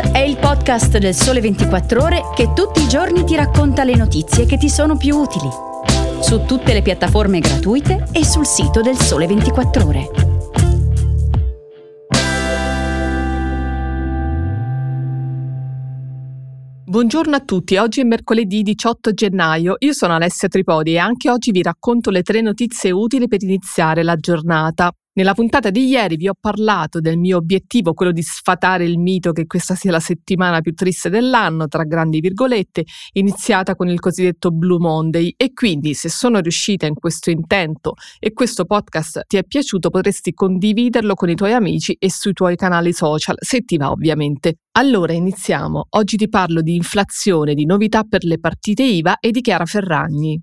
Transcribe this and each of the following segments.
È il podcast del Sole 24 Ore che tutti i giorni ti racconta le notizie che ti sono più utili. Su tutte le piattaforme gratuite e sul sito del Sole 24 Ore. Buongiorno a tutti, oggi è mercoledì 18 gennaio, io sono Alessia Tripodi e anche oggi vi racconto le tre notizie utili per iniziare la giornata. Nella puntata di ieri vi ho parlato del mio obiettivo, quello di sfatare il mito che questa sia la settimana più triste dell'anno, tra grandi virgolette, iniziata con il cosiddetto Blue Monday e quindi se sono riuscita in questo intento e questo podcast ti è piaciuto potresti condividerlo con i tuoi amici e sui tuoi canali social, se ti va ovviamente. Allora iniziamo. Oggi ti parlo di inflazione, di novità per le partite IVA e di Chiara Ferragni.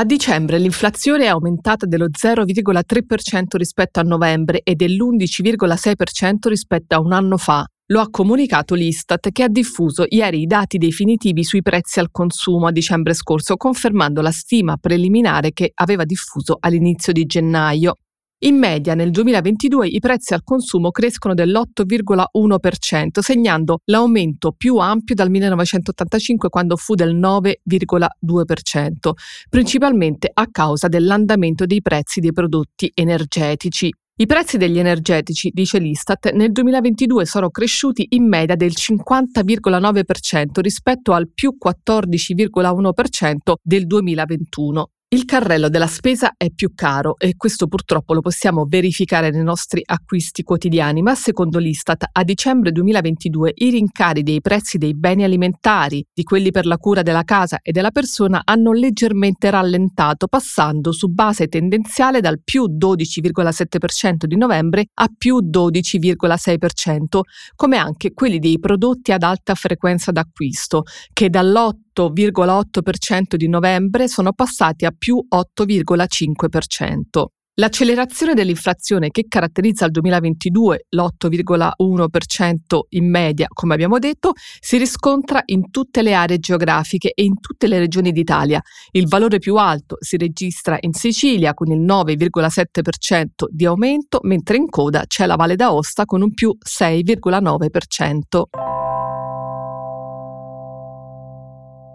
A dicembre l'inflazione è aumentata dello 0,3% rispetto a novembre e dell'11,6% rispetto a un anno fa. Lo ha comunicato l'Istat che ha diffuso ieri i dati definitivi sui prezzi al consumo a dicembre scorso, confermando la stima preliminare che aveva diffuso all'inizio di gennaio. In media nel 2022 i prezzi al consumo crescono dell'8,1%, segnando l'aumento più ampio dal 1985 quando fu del 9,2%, principalmente a causa dell'andamento dei prezzi dei prodotti energetici. I prezzi degli energetici, dice l'Istat, nel 2022 sono cresciuti in media del 50,9% rispetto al più 14,1% del 2021. Il carrello della spesa è più caro e questo purtroppo lo possiamo verificare nei nostri acquisti quotidiani, ma secondo l'Istat a dicembre 2022 i rincari dei prezzi dei beni alimentari, di quelli per la cura della casa e della persona hanno leggermente rallentato, passando su base tendenziale dal più 12,7% di novembre a più 12,6%, come anche quelli dei prodotti ad alta frequenza d'acquisto, che dall'8 8,8% di novembre sono passati a più 8,5%. L'accelerazione dell'inflazione che caratterizza il 2022, l'8,1% in media, come abbiamo detto, si riscontra in tutte le aree geografiche e in tutte le regioni d'Italia. Il valore più alto si registra in Sicilia con il 9,7% di aumento, mentre in coda c'è la Valle d'Aosta con un più 6,9%.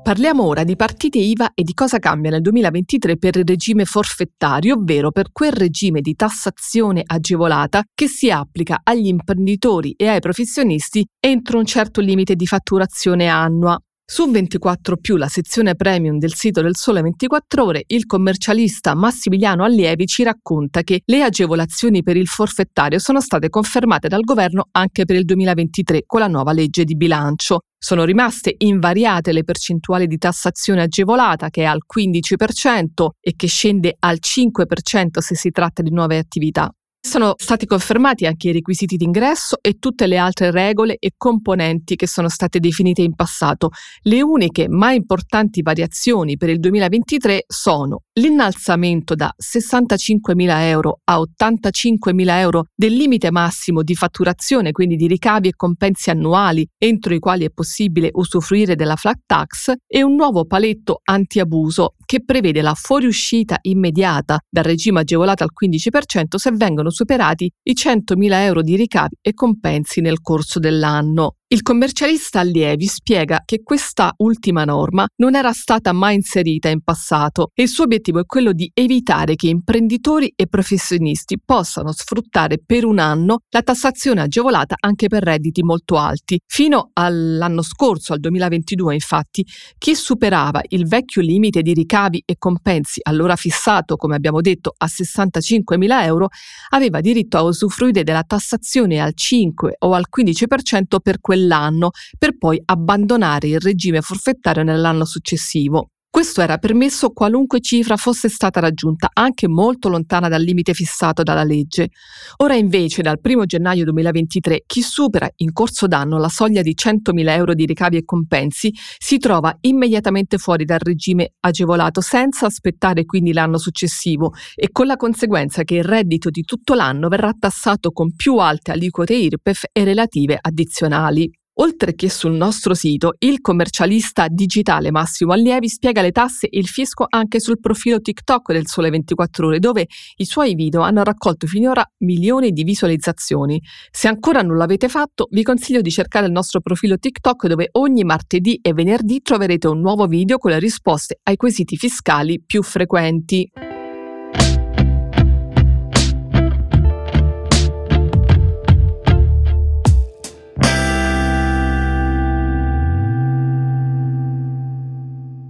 Parliamo ora di partite IVA e di cosa cambia nel 2023 per il regime forfettario, ovvero per quel regime di tassazione agevolata che si applica agli imprenditori e ai professionisti entro un certo limite di fatturazione annua. Su 24 più, la sezione premium del sito del Sole 24 Ore, il commercialista Massimiliano Allievi ci racconta che le agevolazioni per il forfettario sono state confermate dal governo anche per il 2023 con la nuova legge di bilancio. Sono rimaste invariate le percentuali di tassazione agevolata che è al 15% e che scende al 5% se si tratta di nuove attività. Sono stati confermati anche i requisiti d'ingresso e tutte le altre regole e componenti che sono state definite in passato. Le uniche ma importanti variazioni per il 2023 sono l'innalzamento da 65.000 euro a 85.000 euro del limite massimo di fatturazione, quindi di ricavi e compensi annuali entro i quali è possibile usufruire della flat tax e un nuovo paletto antiabuso che prevede la fuoriuscita immediata dal regime agevolato al 15% se vengono superati i 100.000 euro di ricavi e compensi nel corso dell'anno. Il commercialista Allievi spiega che questa ultima norma non era stata mai inserita in passato e il suo obiettivo è quello di evitare che imprenditori e professionisti possano sfruttare per un anno la tassazione agevolata anche per redditi molto alti. Fino all'anno scorso, al 2022, infatti, chi superava il vecchio limite di ricavi e compensi, allora fissato, come abbiamo detto, a 65.000 euro, aveva diritto a usufruire della tassazione al 5 o al 15% per quel quell'anno per poi abbandonare il regime forfettario nell'anno successivo. Questo era permesso qualunque cifra fosse stata raggiunta, anche molto lontana dal limite fissato dalla legge. Ora invece, dal 1 gennaio 2023, chi supera in corso d'anno la soglia di 100.000 euro di ricavi e compensi si trova immediatamente fuori dal regime agevolato, senza aspettare quindi l'anno successivo e con la conseguenza che il reddito di tutto l'anno verrà tassato con più alte aliquote IRPEF e relative addizionali. Oltre che sul nostro sito, il commercialista digitale Massimo Allievi spiega le tasse e il fisco anche sul profilo TikTok del Sole 24 Ore, dove i suoi video hanno raccolto finora milioni di visualizzazioni. Se ancora non l'avete fatto, vi consiglio di cercare il nostro profilo TikTok dove ogni martedì e venerdì troverete un nuovo video con le risposte ai quesiti fiscali più frequenti.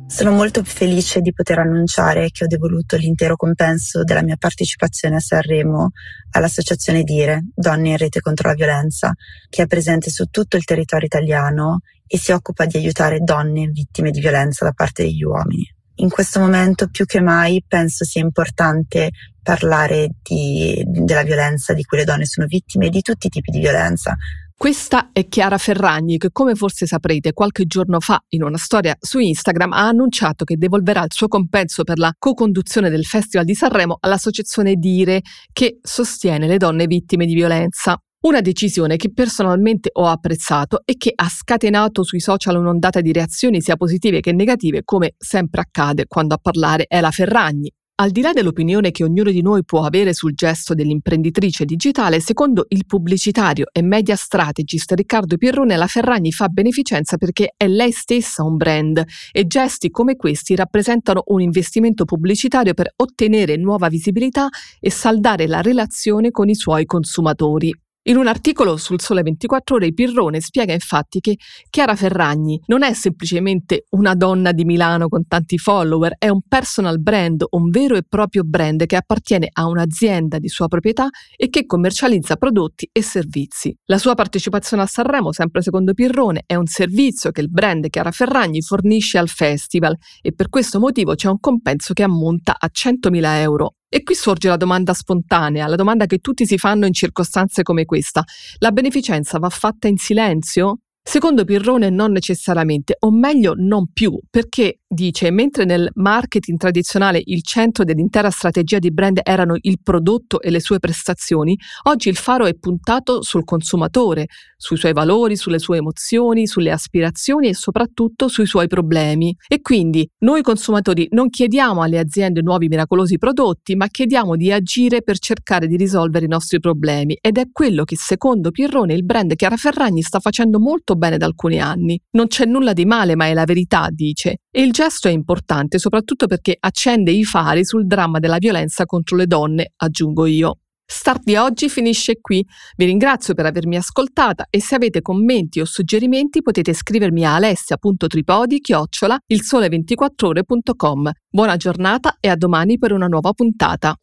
Sono molto felice di poter annunciare che ho devoluto l'intero compenso della mia partecipazione a Sanremo all'associazione Dire, Donne in rete contro la violenza, che è presente su tutto il territorio italiano e si occupa di aiutare donne vittime di violenza da parte degli uomini. In questo momento più che mai penso sia importante parlare di, della violenza di cui le donne sono vittime e di tutti i tipi di violenza, questa è Chiara Ferragni che, come forse saprete, qualche giorno fa in una storia su Instagram ha annunciato che devolverà il suo compenso per la co-conduzione del Festival di Sanremo all'associazione Dire che sostiene le donne vittime di violenza. Una decisione che personalmente ho apprezzato e che ha scatenato sui social un'ondata di reazioni sia positive che negative, come sempre accade quando a parlare è la Ferragni, al di là dell'opinione che ognuno di noi può avere sul gesto dell'imprenditrice digitale, secondo il pubblicitario e media strategist Riccardo Pirrone, la Ferragni fa beneficenza perché è lei stessa un brand e gesti come questi rappresentano un investimento pubblicitario per ottenere nuova visibilità e saldare la relazione con i suoi consumatori. In un articolo sul Sole 24 Ore, Pirrone spiega infatti che Chiara Ferragni non è semplicemente una donna di Milano con tanti follower, è un personal brand, un vero e proprio brand che appartiene a un'azienda di sua proprietà e che commercializza prodotti e servizi. La sua partecipazione a Sanremo, sempre secondo Pirrone, è un servizio che il brand Chiara Ferragni fornisce al festival e per questo motivo c'è un compenso che ammonta a 100.000 euro. E qui sorge la domanda spontanea, la domanda che tutti si fanno in circostanze come questa. La beneficenza va fatta in silenzio? Secondo Pirrone non necessariamente, o meglio non più, perché dice, mentre nel marketing tradizionale il centro dell'intera strategia di brand erano il prodotto e le sue prestazioni, oggi il faro è puntato sul consumatore, sui suoi valori, sulle sue emozioni, sulle aspirazioni e soprattutto sui suoi problemi. E quindi noi consumatori non chiediamo alle aziende nuovi miracolosi prodotti, ma chiediamo di agire per cercare di risolvere i nostri problemi ed è quello che secondo Pirrone il brand Chiara Ferragni sta facendo molto bene da alcuni anni. Non c'è nulla di male, ma è la verità, dice. E il gesto è importante soprattutto perché accende i fari sul dramma della violenza contro le donne, aggiungo io. Start di oggi finisce qui. Vi ringrazio per avermi ascoltata e se avete commenti o suggerimenti potete scrivermi a alessia.tripodi chiocciola il sole24ore.com. Buona giornata e a domani per una nuova puntata.